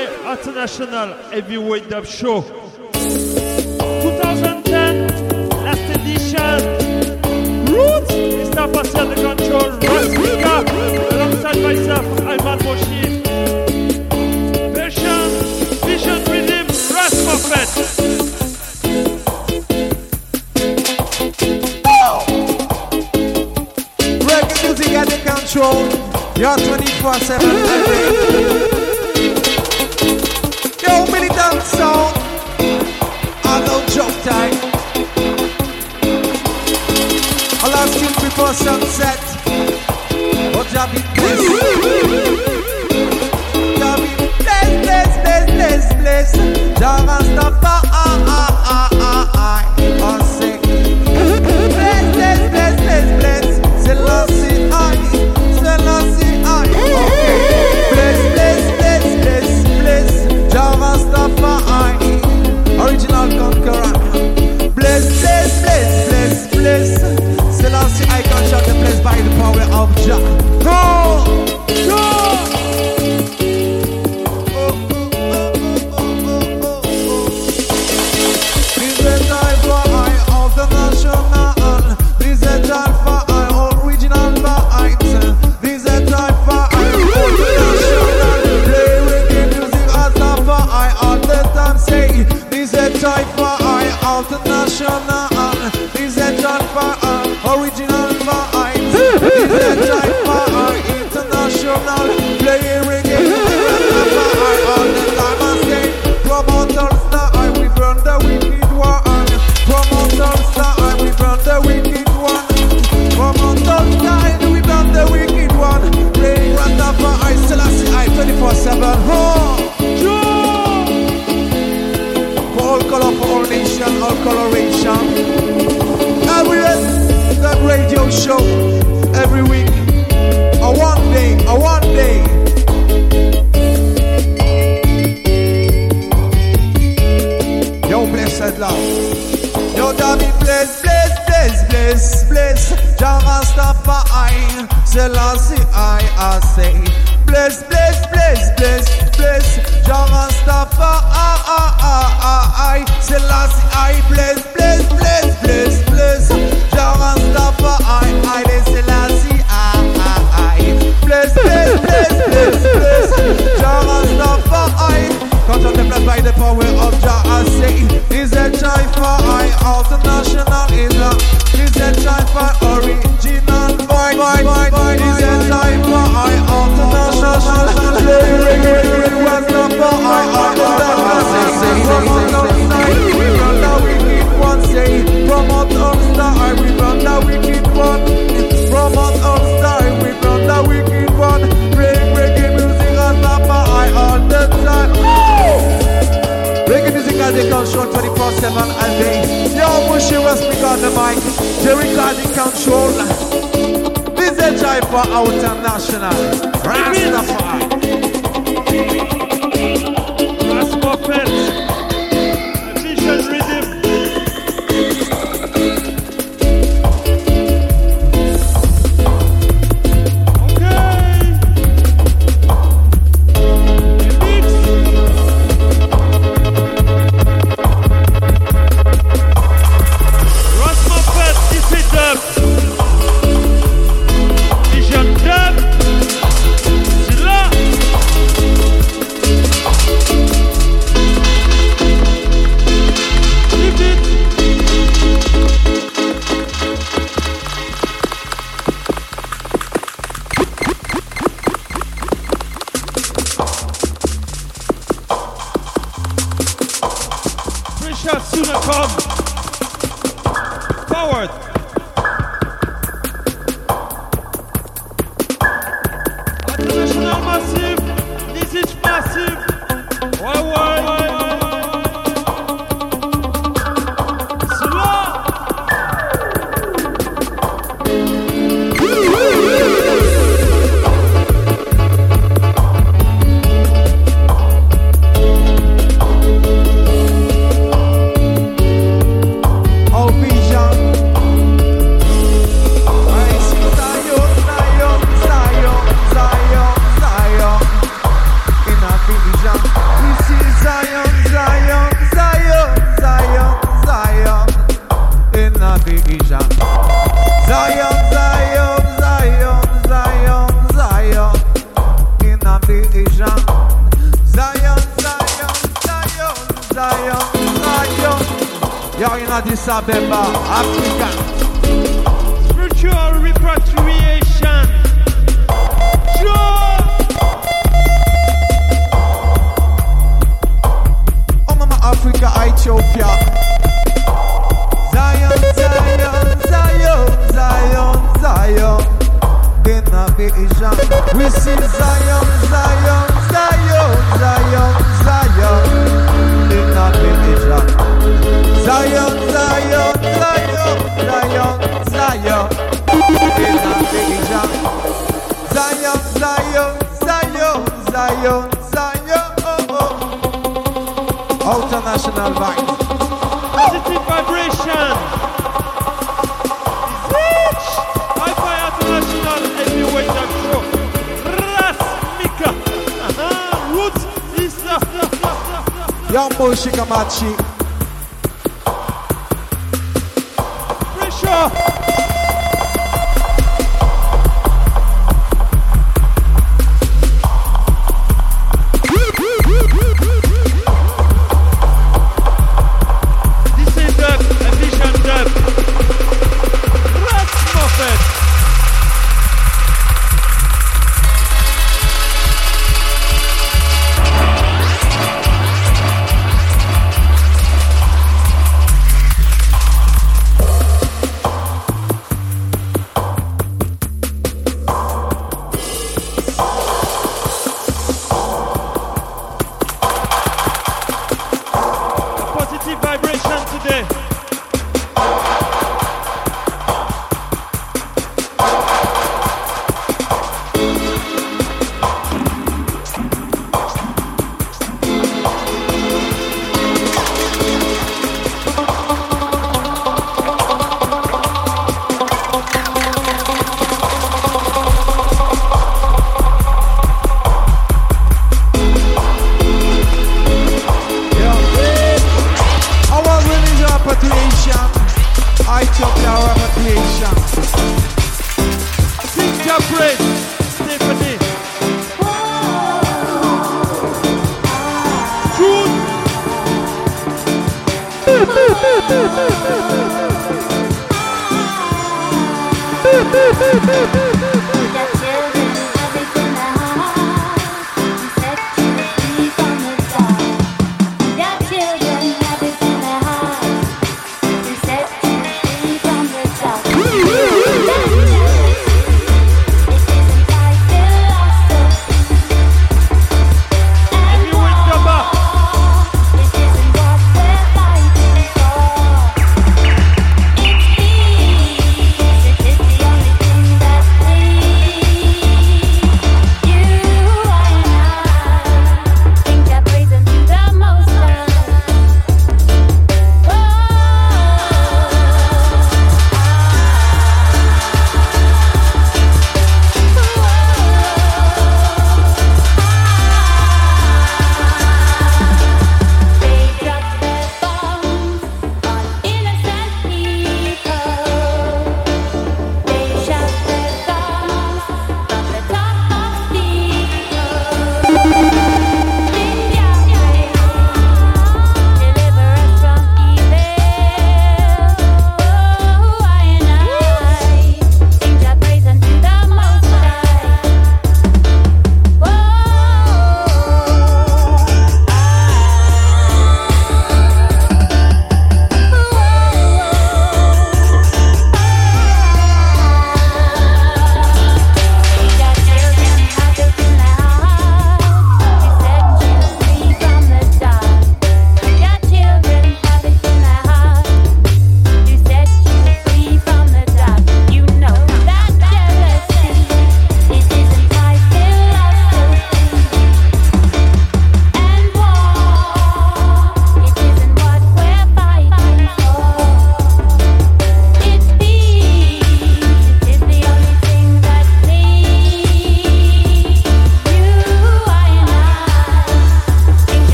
Sky International Heavyweight Dub Show. 2010, last edition. Roots is now passing the control. Rasmika, alongside myself, Ayman Moshi. Version, vision rhythm, Ras Moffett. Reggae music at the control. You're 24 7. I don't joke time. I love you before sunset. Job vision, we see Zion, Zion, Zion, Zion, Zion. In a vision, Zion, Zion, Zion, Zion, Zion. In a vision, Zion, Zion, Zion, Zion, Zion. International vibes. Yambo Shikamachi.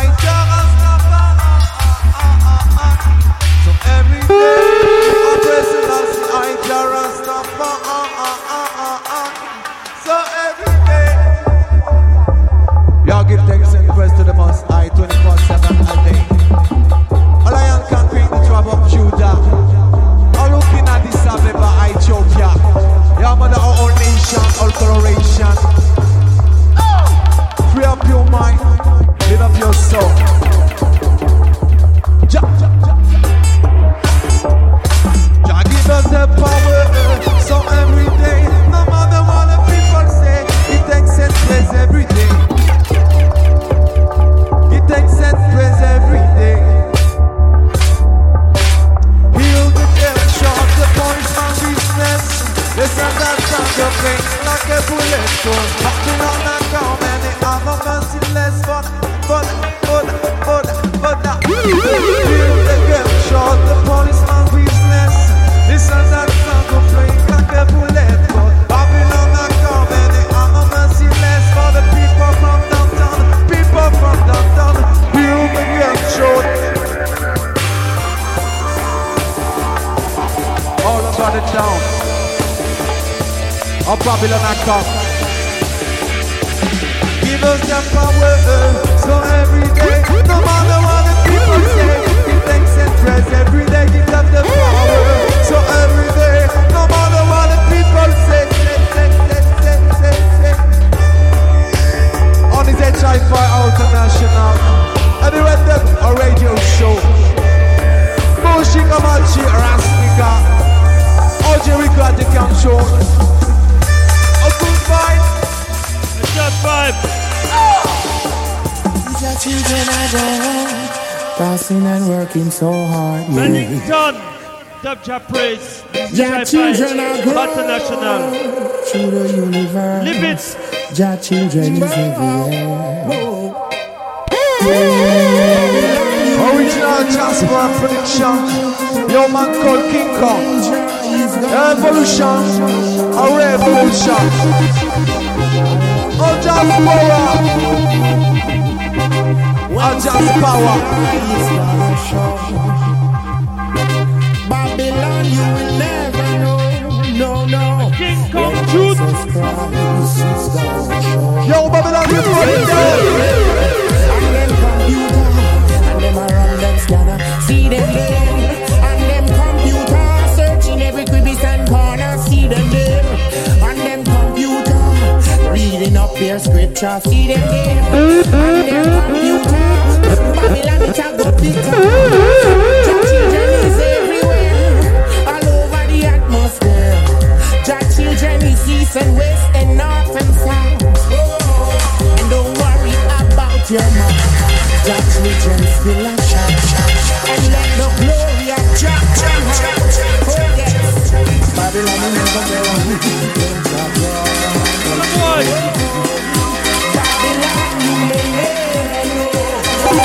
Us the passing and working so hard. Yeah. Bennington, Dub Jah Praise. Jah children are growing International. through the universe. Live it. Jah children is everywhere. Original Jasper prediction. Yo man called King Kong. Evolution. A revolution. Oh just power. Just power. Babylon, you will never know. No, no. King Kong Jude. Jesus Christ is gonna show. Yo Babylon, you put it down. And them computer, and them a run them scanner. See them there, and them computer searching every crevice and corner. See them there, and them computer reading up their scripture. See them there, and them computer. Babylon it a go big. Children is everywhere, all over the atmosphere. Jah children is east and west and north and south. And don't worry about your mom. Jah children still a and let the glory of Jah come. Oh yes, Babylon never go. The boy.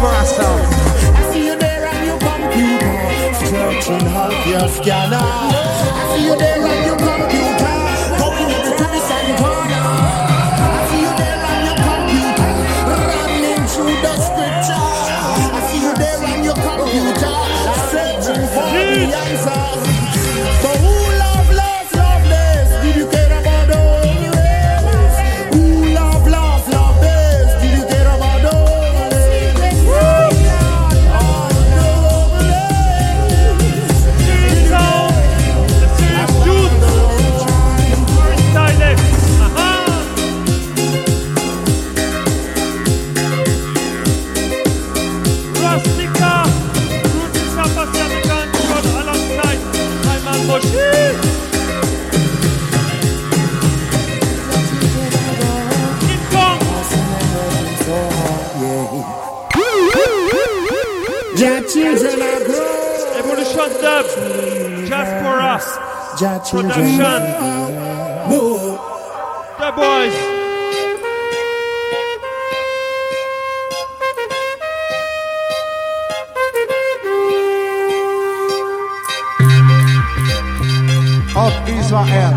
Rasta. I see you there on your computer, searching out your scanner. I see you there on your computer, going every crevice and corner. I see you there on your computer, running through the scripture. I see you there on your computer, searching for the answers. Evolution Dub. Jah children. Production. The boys. Of Israel.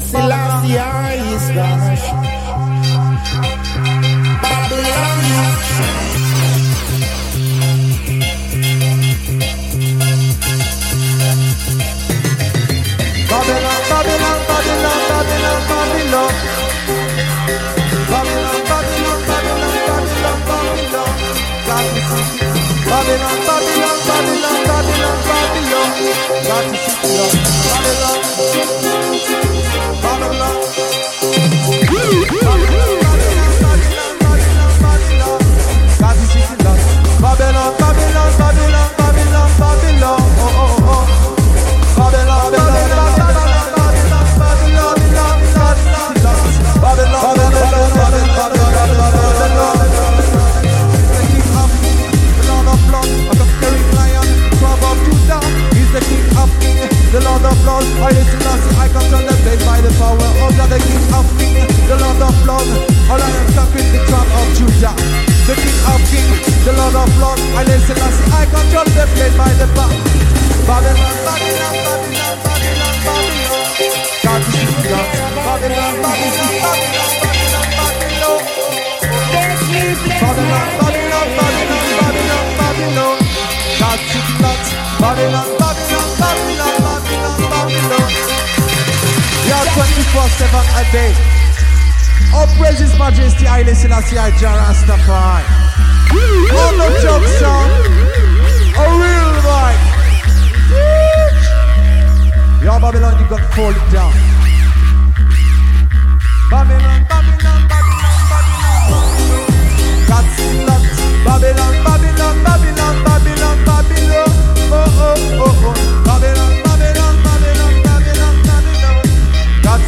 Selassie is gonna Babylon, Babylon, Babylon, Babylon, Babylon. Babylon, Babylon, Babylon, Babylon, Babylon. Got the city. Babylon, Babylon, Babylon, Babylon, Babylon. Got the city, Lord. Babylon. Babylon. Babylon, Babylon, the, King of Kings, the Lord of Lords. All I am conquering the crown of Judah. The King of Kings, the Lord of Lords. I listen, I see, I control the place by the power. Babylon, Babylon, Babylon, Babylon, Babylon. God is God. Babylon, Babylon, Babylon, Babylon, Babylon. Babylon, Babylon, Babylon, Babylon, Babylon. God is Babylon, Babylon, 24-7 a day. Oh, praise His Majesty, Haile Selassie, I Jah Rastafari. All the jokes sound. A real vibe. Yo, Babylon, you got to fall it down. Babylon, Babylon, Babylon, Babylon. Lot. Babylon, Babylon, Babylon, Babylon, Babylon. Oh, oh, oh, oh. Babylon,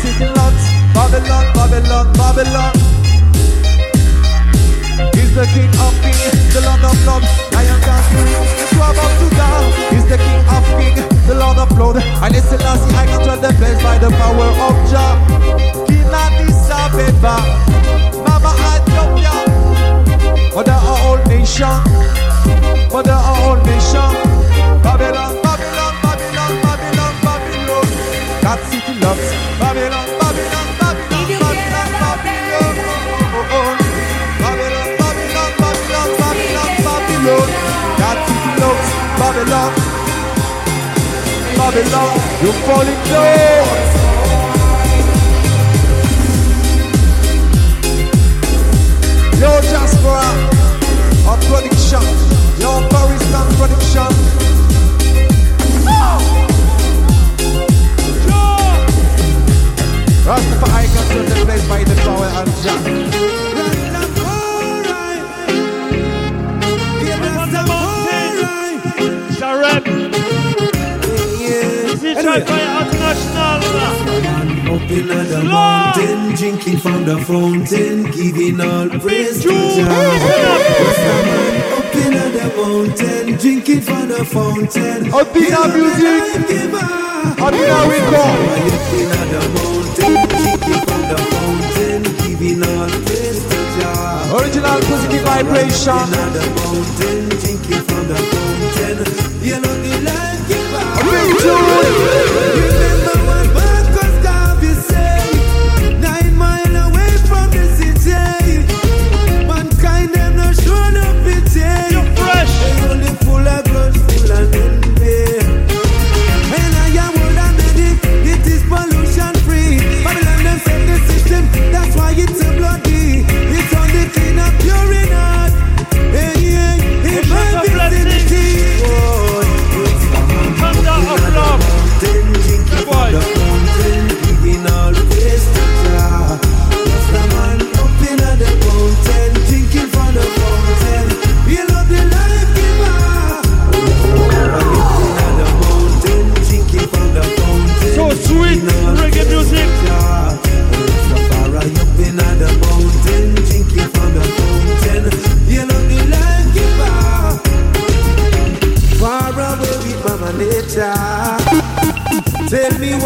God's in lot. Babylon, Babylon, Babylon. He's the King of Kings, the Lord of Lords. I am King, the Swab of Judah. He's the King of Kings, the Lord of Lords. I listen, see, I control the place by the power of Jah. King Addis Ababa, Mama Ethiopia. Mother our whole nation, mother our whole nation. Babylon, God city loves Babylon, Babylon, Babylon, Babylon, Babylon. Oh, oh, oh. Babylon, Babylon, Babylon, Babylon, Babylon. God city loves Babylon, Babylon. You're falling down. Yo, Jasper, a production. Yo, Paristan production. Rastafari control the place by the power and Jah. On the mountain. It's a rap. This by international. Up in the mountain, drinking from the fountain, giving all praise to Jah. In the mountain, drinking from the fountain. The music. In the record. Up in the mountain, drinking from the fountain, giving all praise to Jah. Original positive vibration. Up in the mountain, drinking from the fountain. You know the life giver. A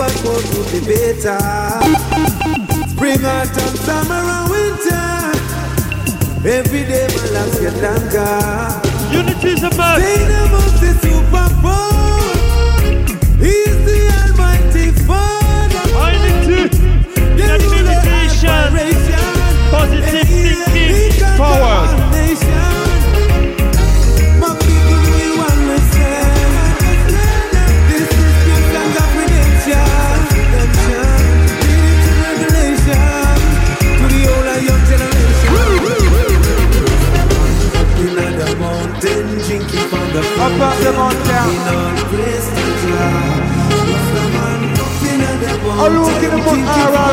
what going to be better. Spring, autumn, summer, and winter. Every day my life get longer. Unity is a must. Say the most is super bowl. He's the Almighty Father. Unity. You That know the meditation. Positive thinking. conquers look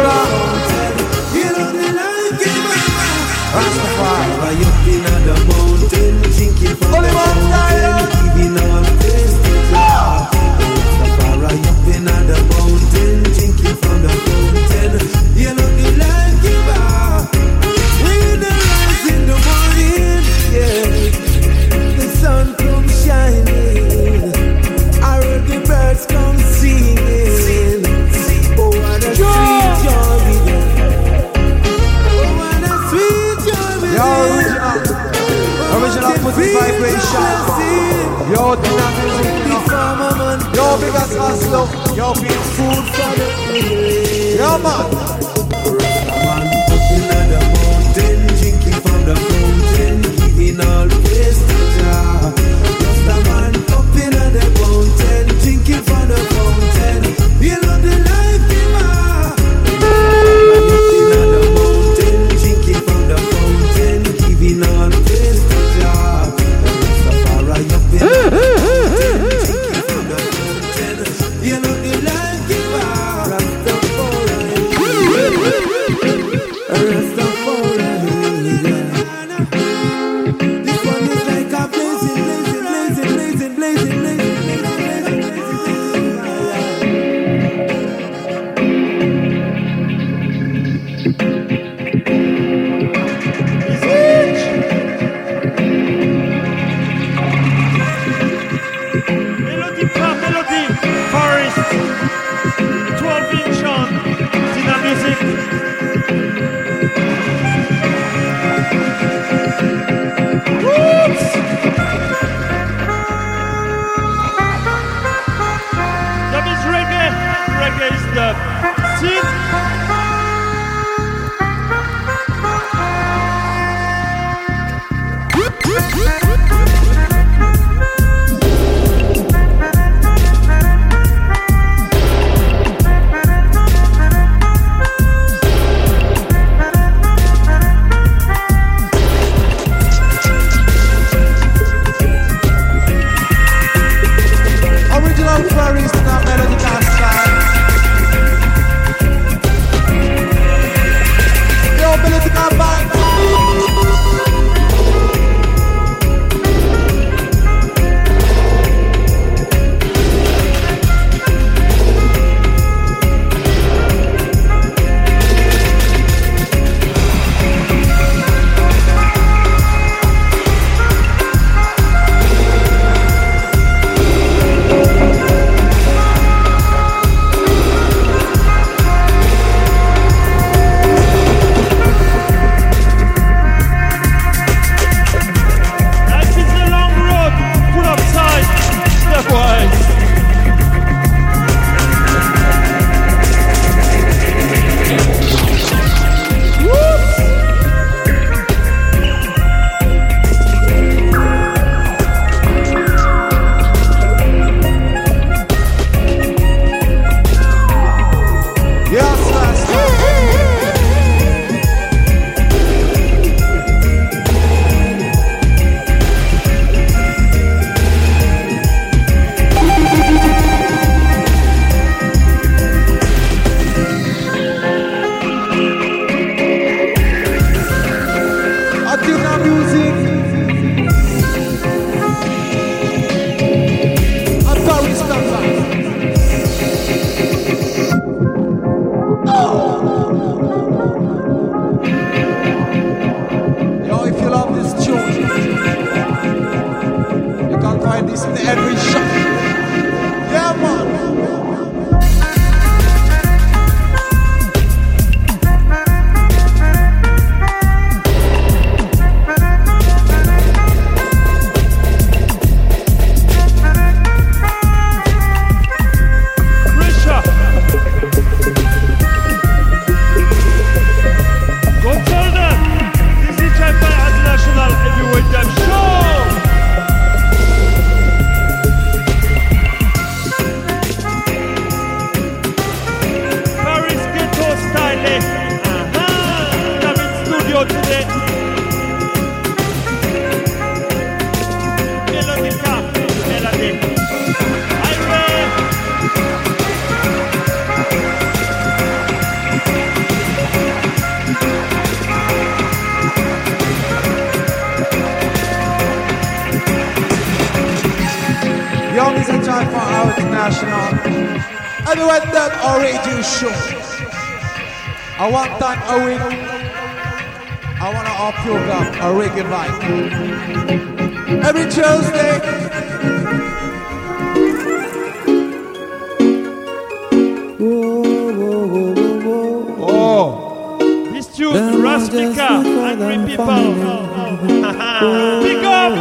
June, Rustica, Angry People. Big up!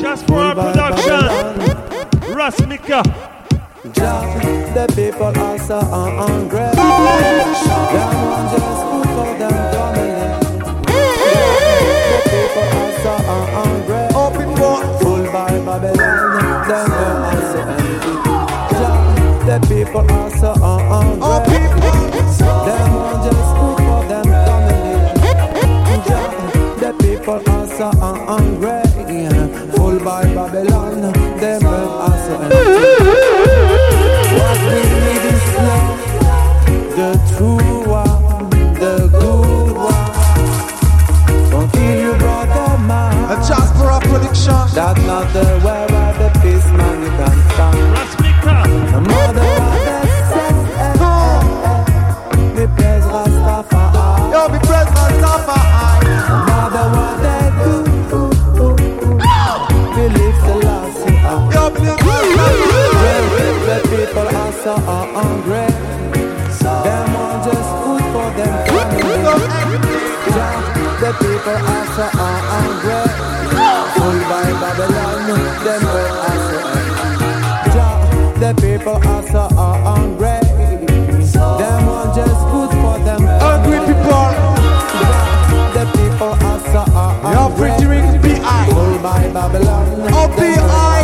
Just for our production, Rustica. Job, the people also are angry. Them want just food for them family. The people also are angry. Open war, full by Babylon. Them also angry. Job, the people people are so hungry. Full by Babylon. Them are so empty. What we need is love, the true one, the good one. Don't kill your brother, man. A Jasper production. That's not the way the people are so hungry. Full by Babylon, them way are so. Yeah, the people are so hungry. Them want just food for them Hungry people. The people are so hungry. pretty ring PI. Full by Babylon. Oh, PI.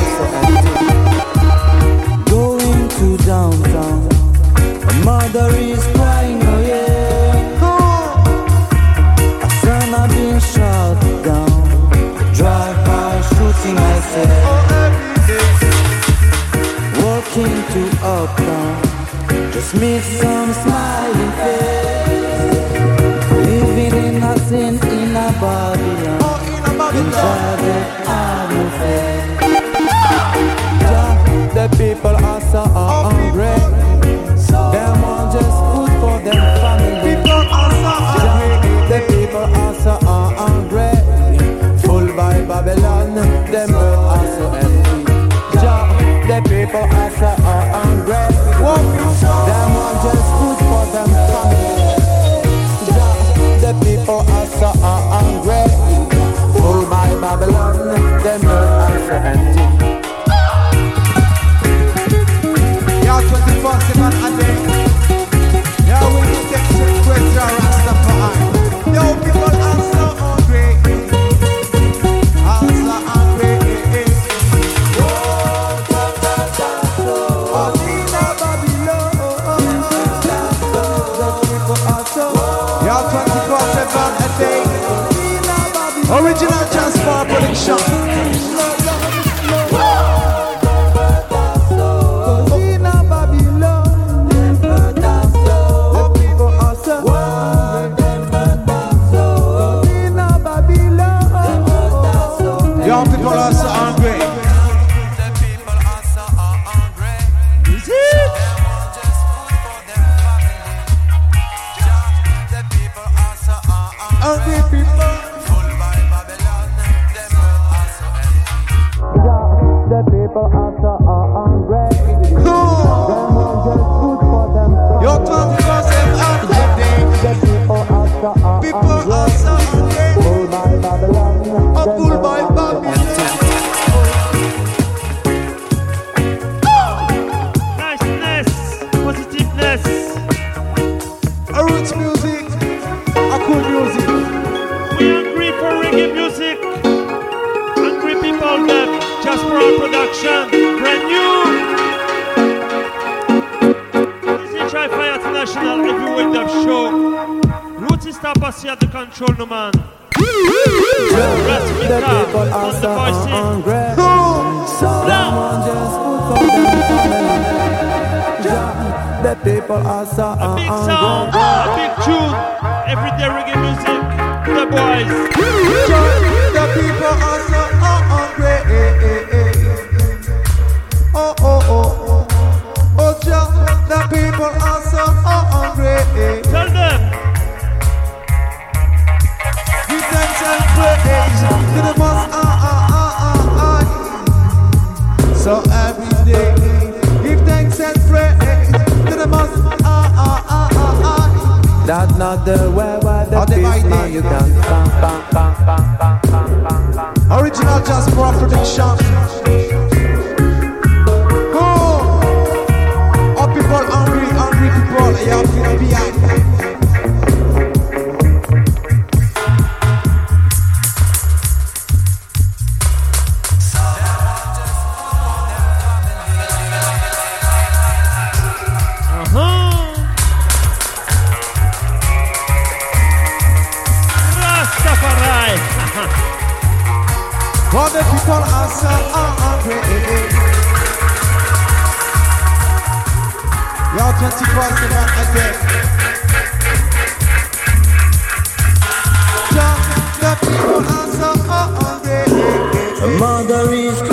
Walking to uptown. Just meet some smiling face. So 24 7 a day. Rastafari. Yo, people are so hungry. Are so hungry. Nina Babylon. Yo, 24 7 a day. Original Jasper production. Are on the so voice in. hungry. Them want just food for them family. Yeah, The people are so A big sound, ah, a big tune. Everyday reggae music. The boys. The people are That's not the way where the How they peace might man be. you can. Original Just for production. Y'all 24-7 a day. The people answer. Mother is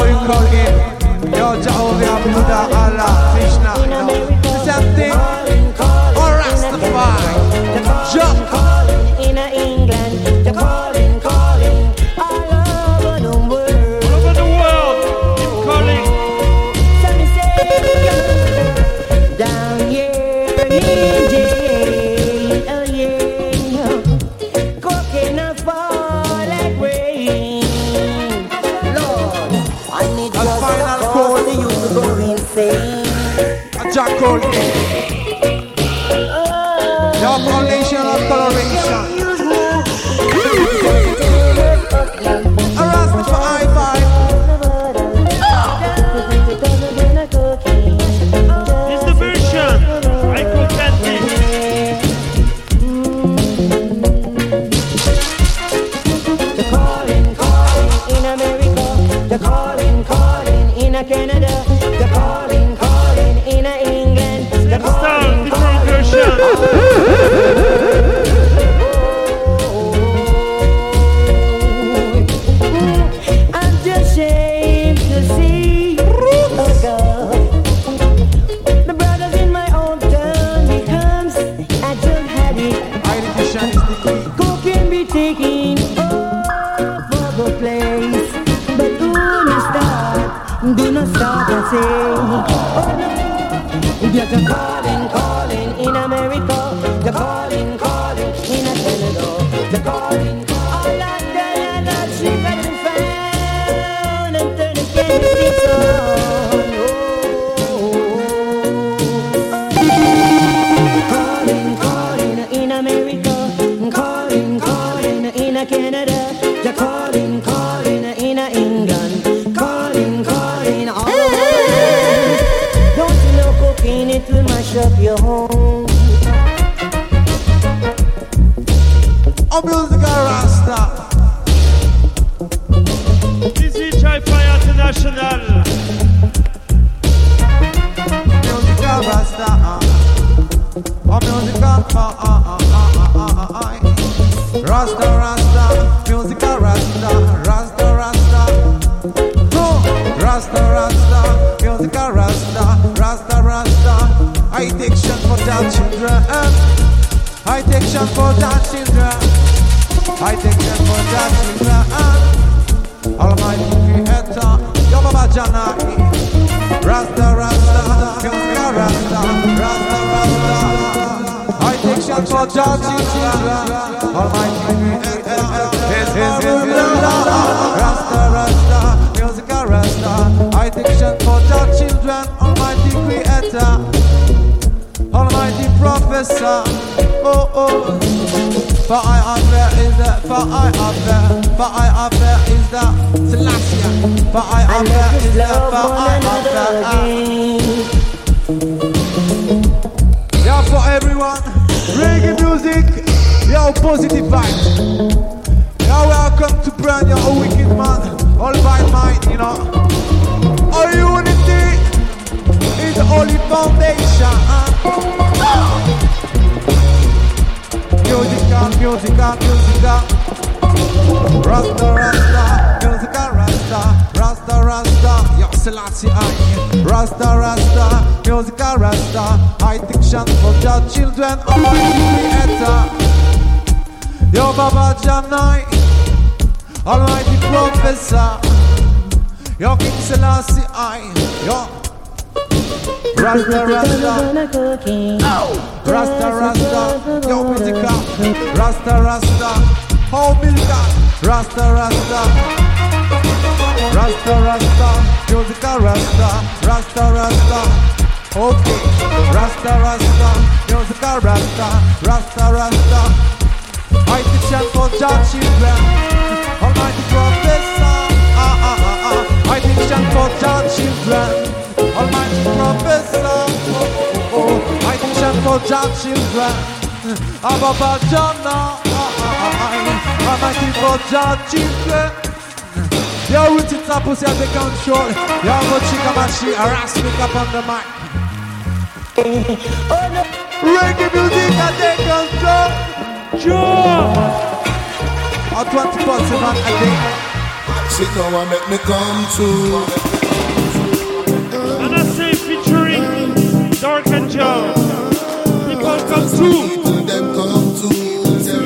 ويبقى الغير يرجعوا بعبد start and say, oh a calling, calling in America. The calling, calling in a Canada. The calling, children. I take shot for that children. I take shot for that children. Almighty Creator, Yo Baba Janai. Rasta, Rasta, Musical Rasta, Rasta, Rasta. I take shot for Jah children. Almighty Creator, His, His, His, Rasta, Rasta, Musical Rasta. I take shot For I am And there let's is that, love for one I am another there. ah. Yeah, for everyone, reggae music, yo, positive vibes. Musical, musical. Rasta, Rasta, musical Rasta, Rasta, Rasta, yo Selassie I. Rasta, Rasta, musical Rasta, high diction for your children, Almighty Creator. Yo Baba Janai, Almighty Professor, yo King Selassie I, yo. Rasta, Rasta. Cooking. Rasta Rasta, yo musica, Rasta Rasta, oh musica, Rasta Rasta, Rasta Rasta, musica Rasta, Rasta Rasta, okay, Rasta Rasta, musica Rasta, Rasta Rasta, I teach and for your children, Almighty Professor, ah ah ah ah, I teach and for your children, Almighty Professor, oh oh oh, I teach and for your children. Ababa Jana, Almighty for your children. Yo, root it up, pussy, take control. Yo, go chicka machi, harass me up on the mic. Reggae music, I take control. Sure. Or 24 7 a day. She come and make me come true. Dark Joe. People come through. People them come to them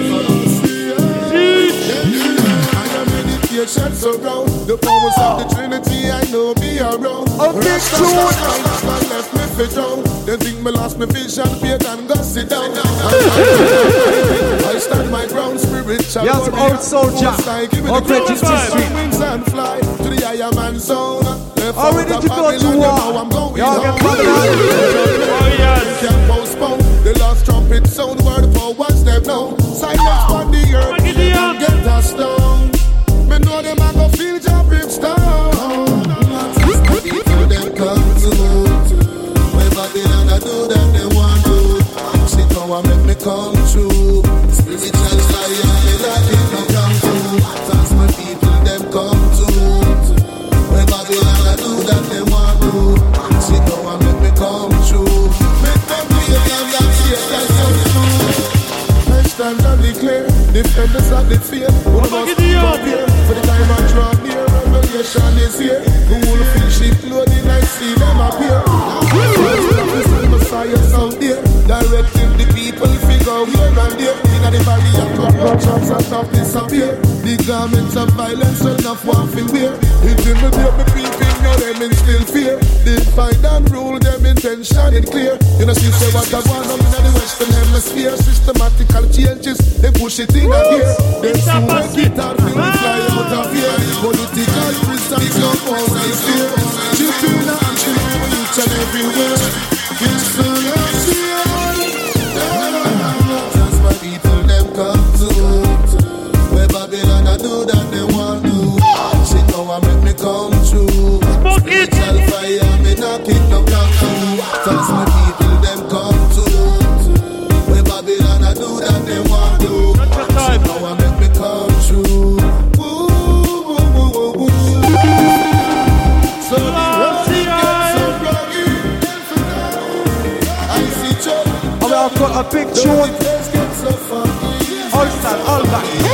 I am meditation surround the powers of the Trinity. I know be around. Big Rasta tune. Rasta man left me for drown. They think me lost me vision, paid and go sit down. I stand my ground, spiritual. Yes, old soldier. Most I give it the Register cross, Street. wings and fly to the higher man zone. Left Are ready to go to Babylon, you know war? I'm going Y'all get coming on. Oh, yes. Can't postpone the last trumpet sound word for one step now. Silence on the earth, Make it they up. don't get us down. Me know them a go feel job brimstone. People them come of the fear. Who must prepare for the time I draw near? Revelation is here. The wolfish sheep clothing, I see them appear. The Messiah sound there, directing the people figure here and there. In the valley of corruptions and of disappear. The garments of violence will not want to wear. It will be people know them in still fear. Divide and rule them intention in clear. You know, see, say what I want on in the Western Hemisphere. Systematical changes, they push it in a gear. They soon make it out, they will fly out of here. Political prisons come all this year. Children and children, each and everywhere. Kingston. a big tune. All that, all back.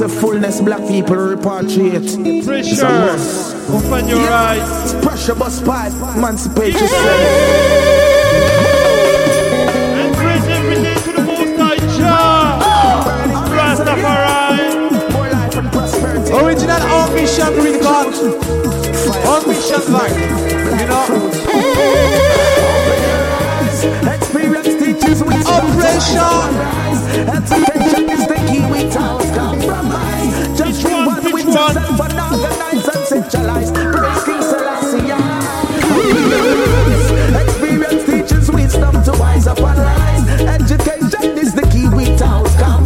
It's a fullness black people repatriate. Pressure. Open your yeah. eyes. It's pressure bus pipe. Emancipate yourself. And praise every day to the Most High Jah. Rastafari. With God. You know. Experience teaches with oppression. Task come from. Just which one, which one? And organize and centralize. Praise King Selassie. Experience teaches wisdom to wise up and rise. Education is the key. We task come.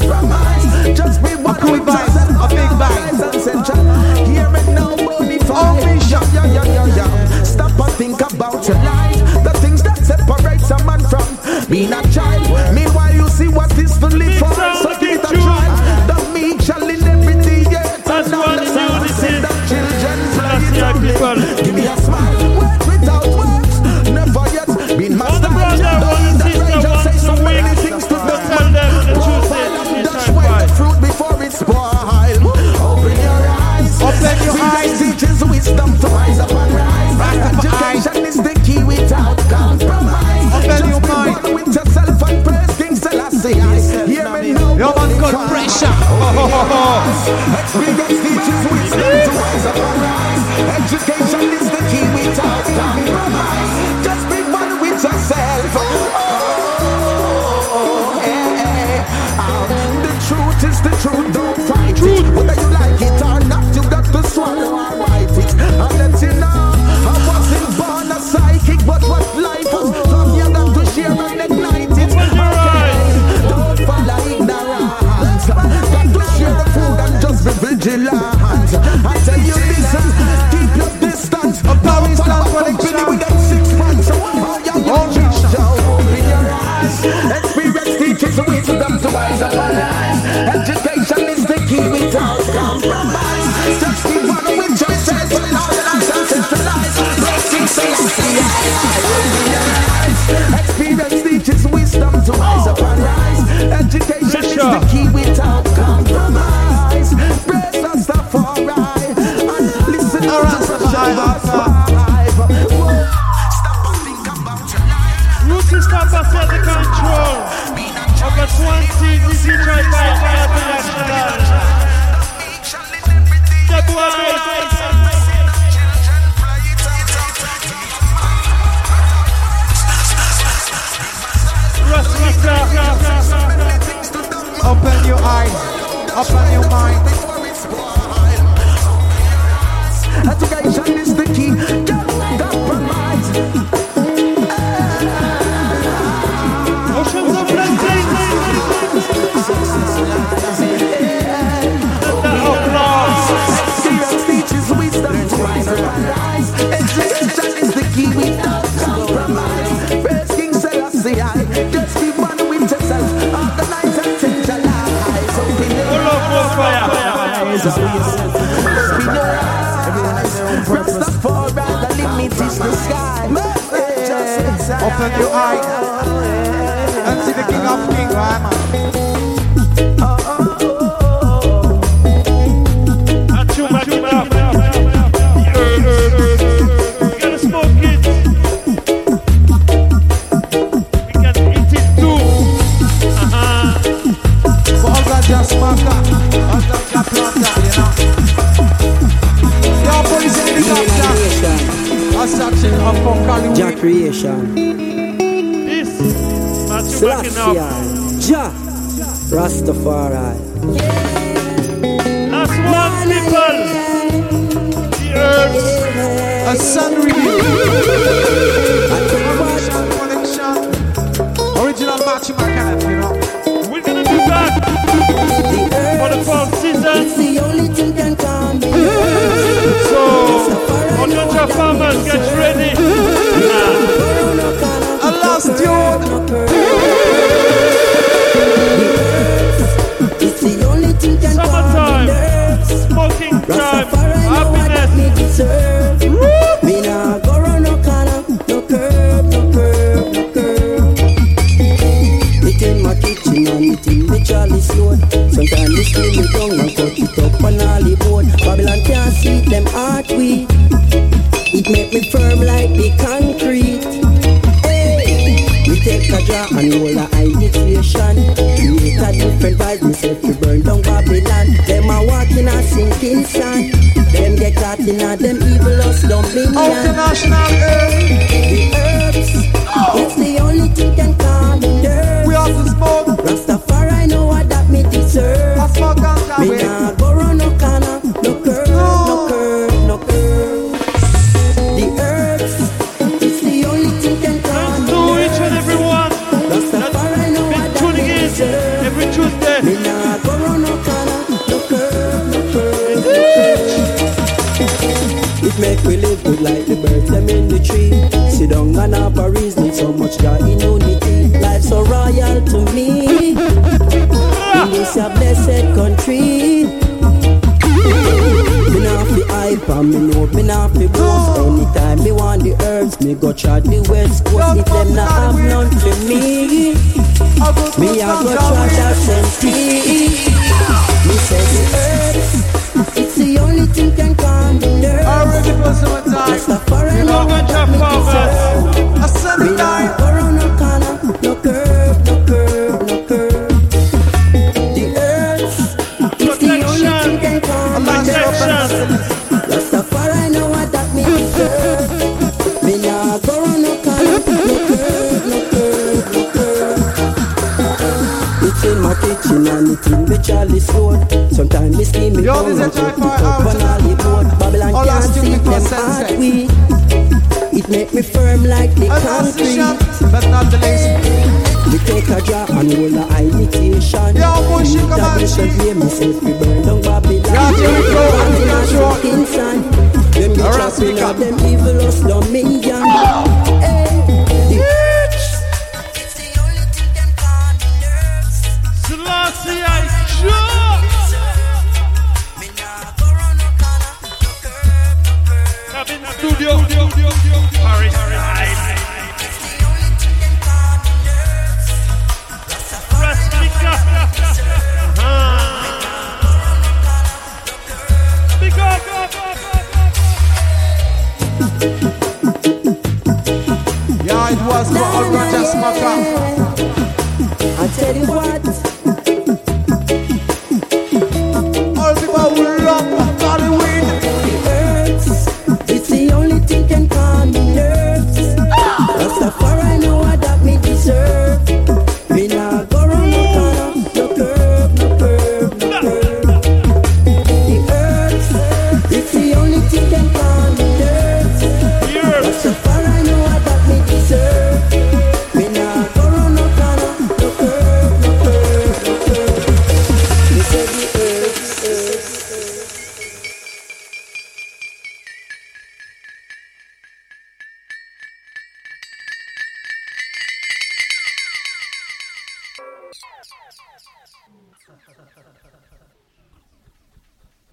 Just be one with us and a big bang. And centralize. Here and now, bonify. Oh, yeah, yeah, yeah. Stop and think about your life. The things that separates a man from being a child. Meanwhile, you see what is to live for. well. Give me a smile, words without words. Never yet been my style. All the brothers that ranger say so many things to the smile. Profile and dash away the fruit before it's spoiled. Open your eyes. Open your eyes. teaches wisdom to rise up and rise. Education is the key without compromise. Open your mind. with yourself and praise King Selassie. Hear me now. Your man got pressure. Experience teaches wisdom. one. A draw and hold a high inflation. Create a different vibe, myself to burn down Babylon. Them a walk in a sinking sand. Them get caught in a them evil us dominion. International Earth. The it's much joy in unity. Life so royal to me. In this a blessed country. Me nah fi hype and me know me nah fi boast. Anytime me want the herbs, me go try the west coast. If them not have none for me, me a go try that sentry. Me say the herbs, it's the only thing can calm the nerves. Already for some time. Rastafari know Love in my kitchen and it's in the chalice road. Sometimes me steam it Yo, this and is a put it try up on all the board. Babylon All can't see them heart sex. It make me firm like the concrete. but not the least. We take a drop and hold a high imitation. Yo, push it, come on, That Chief. me myself, we burn down Babylon. Yeah, Jericho, Walking I'm a not sure. sinking sand. Them get Alright, trapped in a up. them evil us dominion. Ah! Paris.